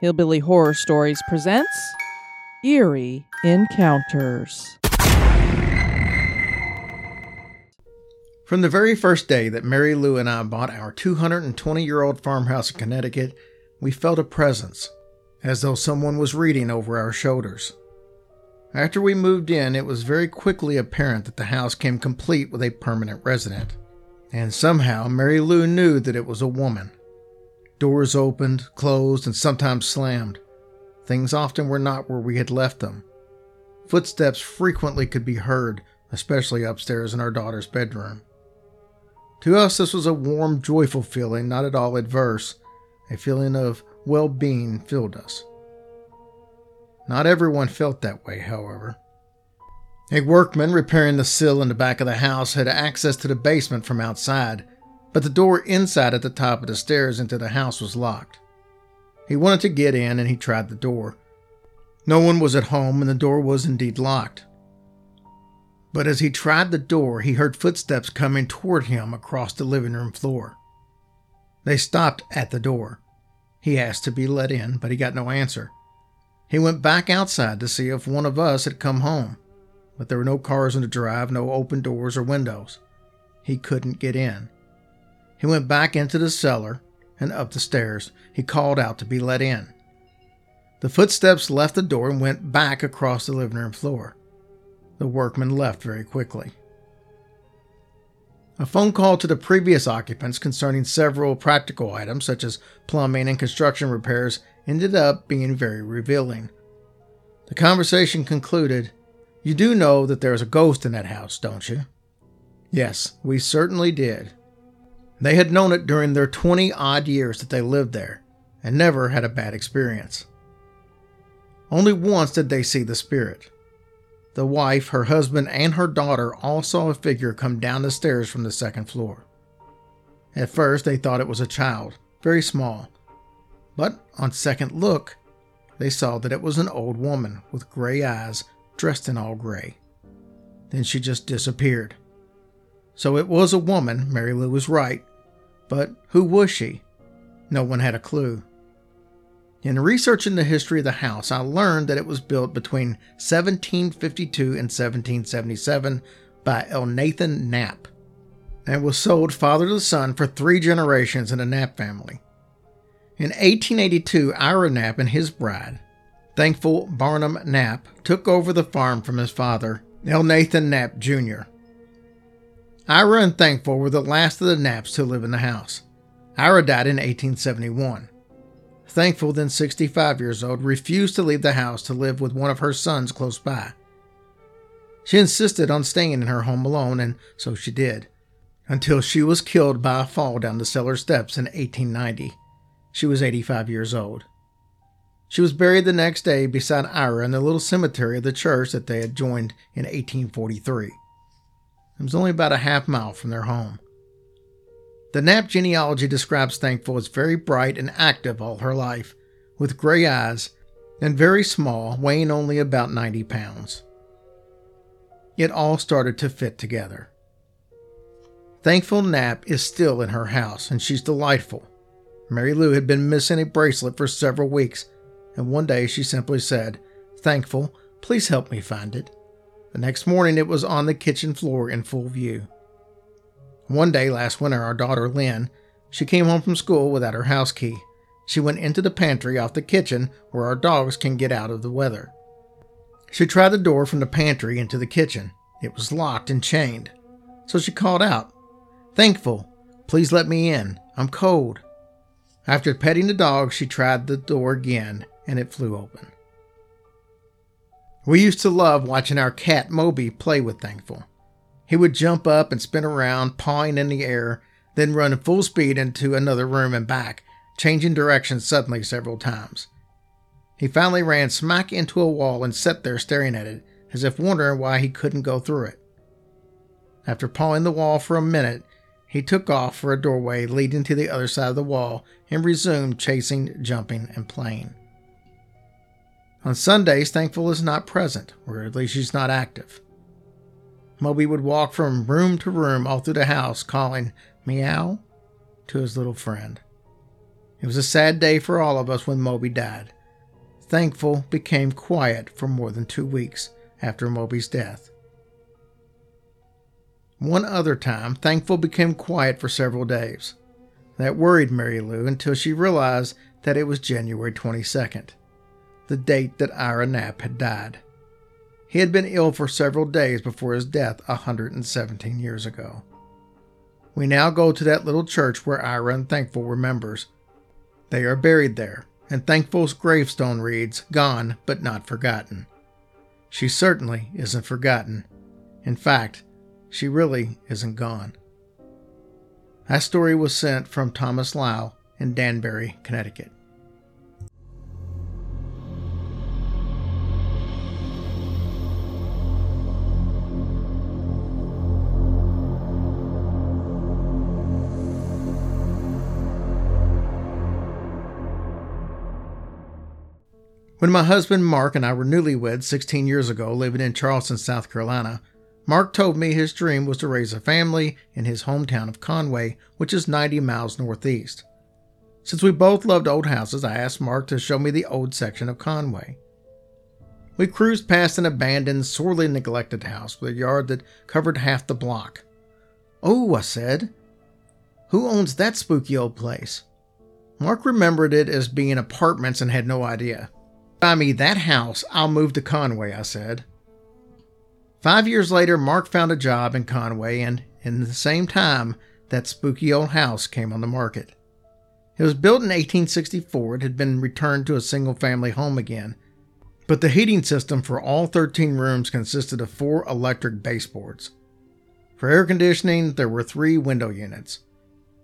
Hillbilly Horror Stories presents Eerie Encounters. From the very first day that Mary Lou and I bought our 220 year old farmhouse in Connecticut, we felt a presence, as though someone was reading over our shoulders. After we moved in, it was very quickly apparent that the house came complete with a permanent resident. And somehow Mary Lou knew that it was a woman. Doors opened, closed, and sometimes slammed. Things often were not where we had left them. Footsteps frequently could be heard, especially upstairs in our daughter's bedroom. To us, this was a warm, joyful feeling, not at all adverse. A feeling of well being filled us. Not everyone felt that way, however. A workman repairing the sill in the back of the house had access to the basement from outside, but the door inside at the top of the stairs into the house was locked. He wanted to get in and he tried the door. No one was at home and the door was indeed locked. But as he tried the door, he heard footsteps coming toward him across the living room floor. They stopped at the door. He asked to be let in, but he got no answer. He went back outside to see if one of us had come home but there were no cars in the drive, no open doors or windows. He couldn't get in. He went back into the cellar and up the stairs. He called out to be let in. The footsteps left the door and went back across the living room floor. The workman left very quickly. A phone call to the previous occupants concerning several practical items, such as plumbing and construction repairs, ended up being very revealing. The conversation concluded you do know that there is a ghost in that house, don't you? Yes, we certainly did. They had known it during their 20 odd years that they lived there, and never had a bad experience. Only once did they see the spirit. The wife, her husband, and her daughter all saw a figure come down the stairs from the second floor. At first, they thought it was a child, very small. But on second look, they saw that it was an old woman with gray eyes dressed in all gray. Then she just disappeared. So it was a woman, Mary Lou was right. But who was she? No one had a clue. In researching the history of the house, I learned that it was built between 1752 and 1777 by Elnathan Knapp and was sold father to son for three generations in the Knapp family. In 1882, Ira Knapp and his bride Thankful Barnum Knapp took over the farm from his father, Elnathan Knapp Jr. Ira and Thankful were the last of the Knapps to live in the house. Ira died in 1871. Thankful, then 65 years old, refused to leave the house to live with one of her sons close by. She insisted on staying in her home alone, and so she did, until she was killed by a fall down the cellar steps in 1890. She was 85 years old. She was buried the next day beside Ira in the little cemetery of the church that they had joined in 1843. It was only about a half mile from their home. The Knapp genealogy describes Thankful as very bright and active all her life, with gray eyes and very small, weighing only about 90 pounds. It all started to fit together. Thankful Knapp is still in her house, and she's delightful. Mary Lou had been missing a bracelet for several weeks and one day she simply said, Thankful, please help me find it. The next morning it was on the kitchen floor in full view. One day last winter, our daughter Lynn, she came home from school without her house key. She went into the pantry off the kitchen where our dogs can get out of the weather. She tried the door from the pantry into the kitchen. It was locked and chained. So she called out, Thankful, please let me in. I'm cold. After petting the dog, she tried the door again and it flew open. We used to love watching our cat Moby play with Thankful. He would jump up and spin around, pawing in the air, then run full speed into another room and back, changing direction suddenly several times. He finally ran smack into a wall and sat there staring at it, as if wondering why he couldn't go through it. After pawing the wall for a minute, he took off for a doorway leading to the other side of the wall and resumed chasing, jumping, and playing. On Sundays, Thankful is not present, or at least she's not active. Moby would walk from room to room all through the house, calling meow to his little friend. It was a sad day for all of us when Moby died. Thankful became quiet for more than two weeks after Moby's death. One other time, Thankful became quiet for several days. That worried Mary Lou until she realized that it was January 22nd, the date that Ira Knapp had died. He had been ill for several days before his death 117 years ago. We now go to that little church where Ira and Thankful were members. They are buried there, and Thankful's gravestone reads, Gone but not forgotten. She certainly isn't forgotten. In fact, she really isn't gone. That story was sent from Thomas Lau in Danbury, Connecticut. When my husband Mark and I were newlyweds 16 years ago, living in Charleston, South Carolina, Mark told me his dream was to raise a family in his hometown of Conway, which is 90 miles northeast. Since we both loved old houses, I asked Mark to show me the old section of Conway. We cruised past an abandoned, sorely neglected house with a yard that covered half the block. Oh, I said, who owns that spooky old place? Mark remembered it as being apartments and had no idea. Buy me that house, I'll move to Conway, I said. Five years later, Mark found a job in Conway, and in the same time, that spooky old house came on the market. It was built in 1864. It had been returned to a single family home again, but the heating system for all 13 rooms consisted of four electric baseboards. For air conditioning, there were three window units.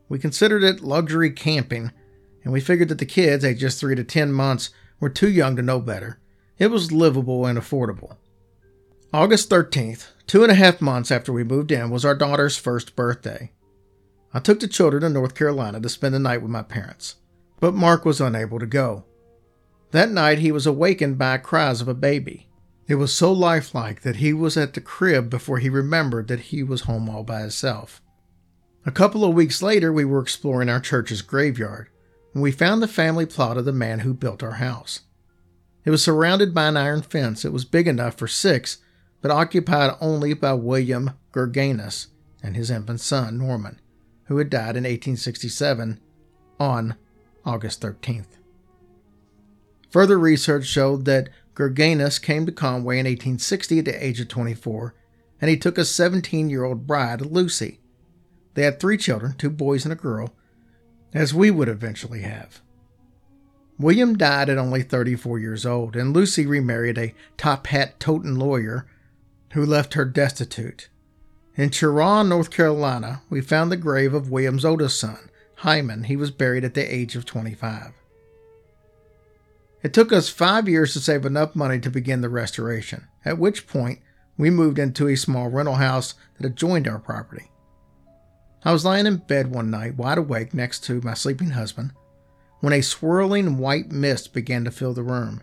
We considered it luxury camping, and we figured that the kids, aged just 3 to 10 months, were too young to know better. It was livable and affordable. August 13th, two and a half months after we moved in, was our daughter's first birthday. I took the children to North Carolina to spend the night with my parents, but Mark was unable to go. That night he was awakened by cries of a baby. It was so lifelike that he was at the crib before he remembered that he was home all by himself. A couple of weeks later, we were exploring our church's graveyard and we found the family plot of the man who built our house. It was surrounded by an iron fence. It was big enough for six, but occupied only by William Gurganus and his infant son, Norman, who had died in 1867 on August 13th. Further research showed that Gurganus came to Conway in 1860 at the age of 24, and he took a 17 year old bride, Lucy. They had three children, two boys and a girl, as we would eventually have. William died at only 34 years old, and Lucy remarried a top hat toting lawyer who left her destitute. In Cheraw, North Carolina, we found the grave of William's oldest son, Hyman. He was buried at the age of 25. It took us five years to save enough money to begin the restoration, at which point we moved into a small rental house that adjoined our property. I was lying in bed one night, wide awake next to my sleeping husband, when a swirling white mist began to fill the room.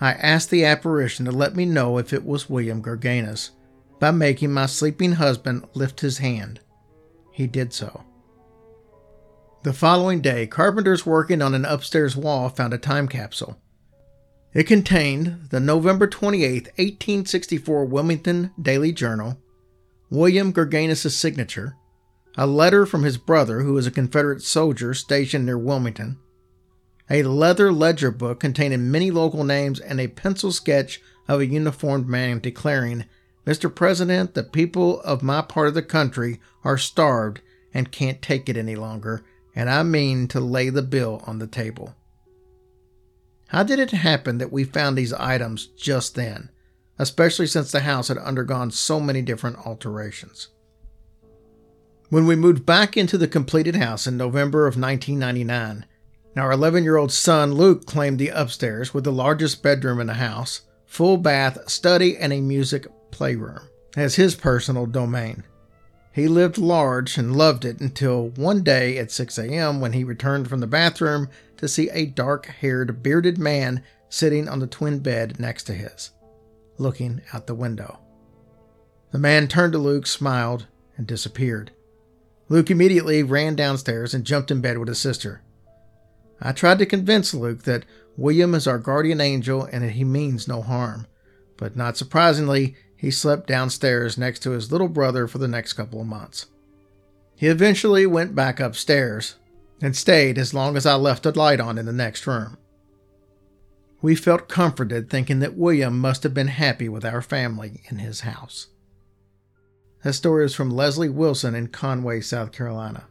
I asked the apparition to let me know if it was William Gurganus by making my sleeping husband lift his hand. He did so. The following day, carpenters working on an upstairs wall found a time capsule. It contained the November 28, 1864 Wilmington Daily Journal, William Gurganus' signature, a letter from his brother, who was a Confederate soldier stationed near Wilmington, a leather ledger book containing many local names, and a pencil sketch of a uniformed man declaring, Mr. President, the people of my part of the country are starved and can't take it any longer, and I mean to lay the bill on the table. How did it happen that we found these items just then, especially since the house had undergone so many different alterations? When we moved back into the completed house in November of 1999, our 11 year old son Luke claimed the upstairs with the largest bedroom in the house, full bath, study, and a music playroom as his personal domain. He lived large and loved it until one day at 6 a.m. when he returned from the bathroom to see a dark haired, bearded man sitting on the twin bed next to his, looking out the window. The man turned to Luke, smiled, and disappeared. Luke immediately ran downstairs and jumped in bed with his sister. I tried to convince Luke that William is our guardian angel and that he means no harm, but not surprisingly, he slept downstairs next to his little brother for the next couple of months. He eventually went back upstairs and stayed as long as I left a light on in the next room. We felt comforted thinking that William must have been happy with our family in his house. That story is from Leslie Wilson in Conway, South Carolina.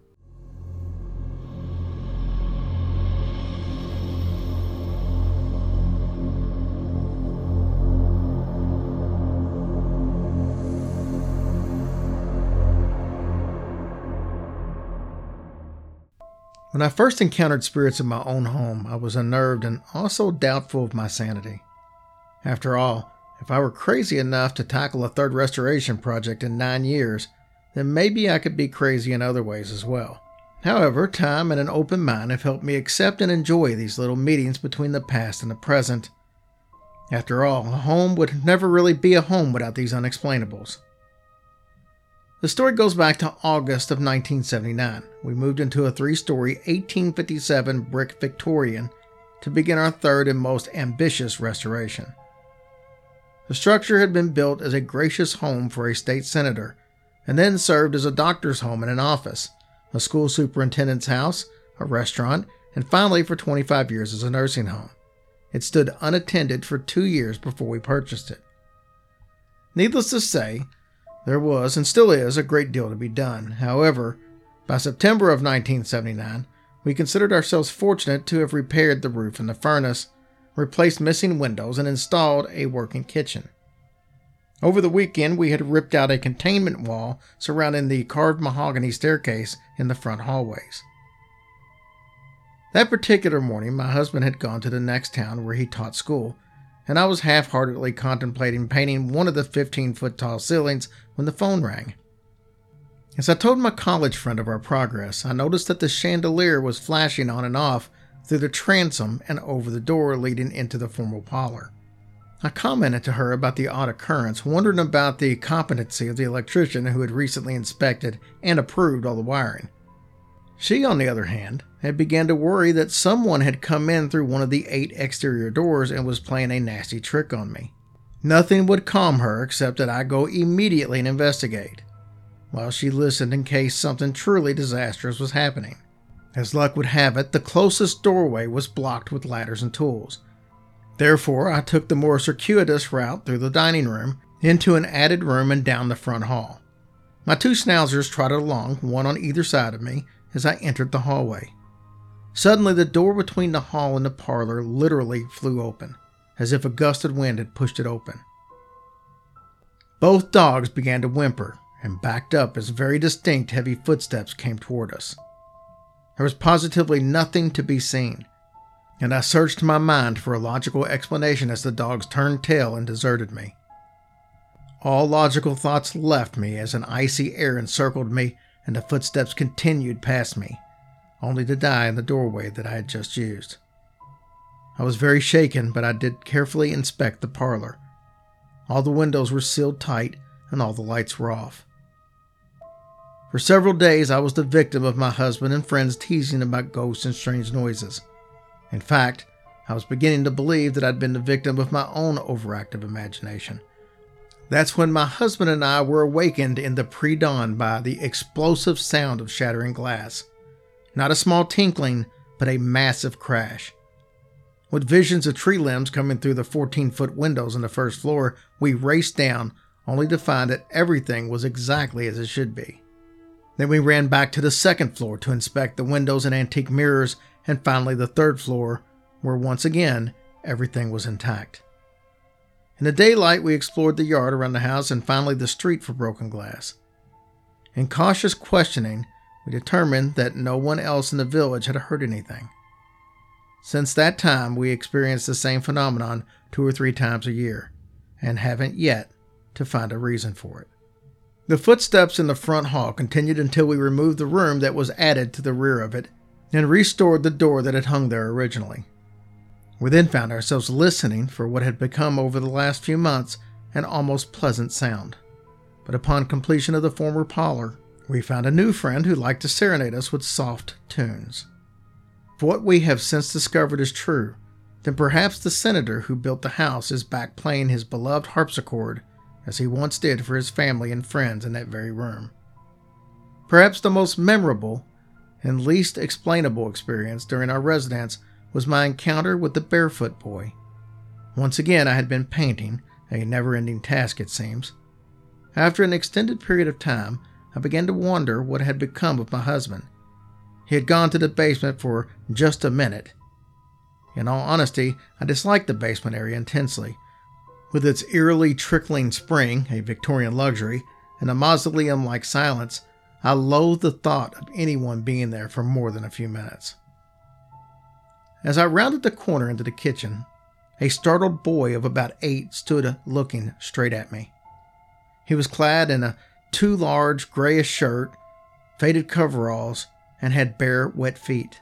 When I first encountered spirits in my own home, I was unnerved and also doubtful of my sanity. After all, if I were crazy enough to tackle a third restoration project in nine years, then maybe I could be crazy in other ways as well. However, time and an open mind have helped me accept and enjoy these little meetings between the past and the present. After all, a home would never really be a home without these unexplainables. The story goes back to August of 1979. We moved into a three story 1857 brick Victorian to begin our third and most ambitious restoration. The structure had been built as a gracious home for a state senator, and then served as a doctor's home and an office, a school superintendent's house, a restaurant, and finally for 25 years as a nursing home. It stood unattended for two years before we purchased it. Needless to say, there was, and still is, a great deal to be done. However, by September of 1979, we considered ourselves fortunate to have repaired the roof and the furnace, replaced missing windows, and installed a working kitchen. Over the weekend, we had ripped out a containment wall surrounding the carved mahogany staircase in the front hallways. That particular morning, my husband had gone to the next town where he taught school and I was half heartedly contemplating painting one of the 15 foot tall ceilings when the phone rang. As I told my college friend of our progress, I noticed that the chandelier was flashing on and off through the transom and over the door leading into the formal parlor. I commented to her about the odd occurrence, wondering about the competency of the electrician who had recently inspected and approved all the wiring. She, on the other hand, had begun to worry that someone had come in through one of the eight exterior doors and was playing a nasty trick on me. Nothing would calm her except that I go immediately and investigate, while she listened in case something truly disastrous was happening. As luck would have it, the closest doorway was blocked with ladders and tools. Therefore, I took the more circuitous route through the dining room, into an added room, and down the front hall. My two schnauzers trotted along, one on either side of me, as I entered the hallway. Suddenly, the door between the hall and the parlor literally flew open, as if a gust of wind had pushed it open. Both dogs began to whimper and backed up as very distinct heavy footsteps came toward us. There was positively nothing to be seen, and I searched my mind for a logical explanation as the dogs turned tail and deserted me. All logical thoughts left me as an icy air encircled me and the footsteps continued past me, only to die in the doorway that I had just used. I was very shaken, but I did carefully inspect the parlor. All the windows were sealed tight and all the lights were off. For several days, I was the victim of my husband and friends teasing about ghosts and strange noises. In fact, I was beginning to believe that I'd been the victim of my own overactive imagination. That's when my husband and I were awakened in the pre dawn by the explosive sound of shattering glass. Not a small tinkling, but a massive crash. With visions of tree limbs coming through the 14 foot windows on the first floor, we raced down, only to find that everything was exactly as it should be. Then we ran back to the second floor to inspect the windows and antique mirrors, and finally the third floor, where once again everything was intact. In the daylight, we explored the yard around the house and finally the street for broken glass. In cautious questioning, we determined that no one else in the village had heard anything. Since that time, we experienced the same phenomenon two or three times a year, and haven't yet to find a reason for it. The footsteps in the front hall continued until we removed the room that was added to the rear of it and restored the door that had hung there originally. We then found ourselves listening for what had become over the last few months an almost pleasant sound. But upon completion of the former parlor, we found a new friend who liked to serenade us with soft tunes. If what we have since discovered is true, then perhaps the senator who built the house is back playing his beloved harpsichord as he once did for his family and friends in that very room. Perhaps the most memorable and least explainable experience during our residence was my encounter with the barefoot boy. Once again, I had been painting, a never ending task it seems. After an extended period of time, I began to wonder what had become of my husband. He had gone to the basement for just a minute. In all honesty, I disliked the basement area intensely. With its eerily trickling spring, a Victorian luxury, and a mausoleum like silence, I loathed the thought of anyone being there for more than a few minutes. As I rounded the corner into the kitchen, a startled boy of about eight stood looking straight at me. He was clad in a too large grayish shirt, faded coveralls, and had bare, wet feet.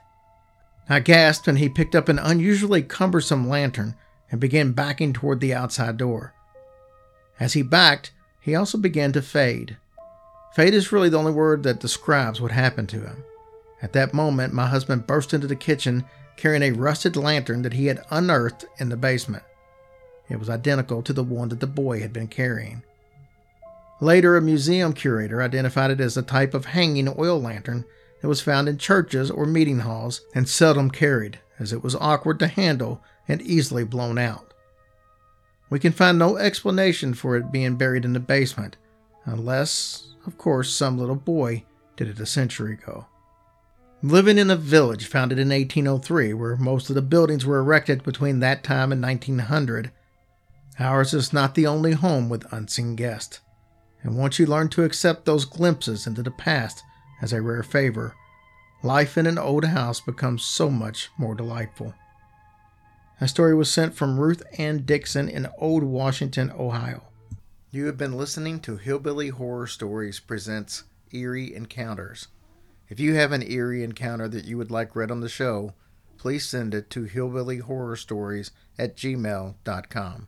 I gasped and he picked up an unusually cumbersome lantern and began backing toward the outside door. As he backed, he also began to fade. Fade is really the only word that describes what happened to him. At that moment, my husband burst into the kitchen carrying a rusted lantern that he had unearthed in the basement. It was identical to the one that the boy had been carrying. Later, a museum curator identified it as a type of hanging oil lantern that was found in churches or meeting halls and seldom carried, as it was awkward to handle and easily blown out. We can find no explanation for it being buried in the basement, unless, of course, some little boy did it a century ago. Living in a village founded in 1803, where most of the buildings were erected between that time and 1900, ours is not the only home with unseen guests. And once you learn to accept those glimpses into the past as a rare favor, life in an old house becomes so much more delightful. A story was sent from Ruth Ann Dixon in Old Washington, Ohio. You have been listening to Hillbilly Horror Stories presents Eerie Encounters. If you have an eerie encounter that you would like read on the show, please send it to hillbillyhorrorstories at gmail.com.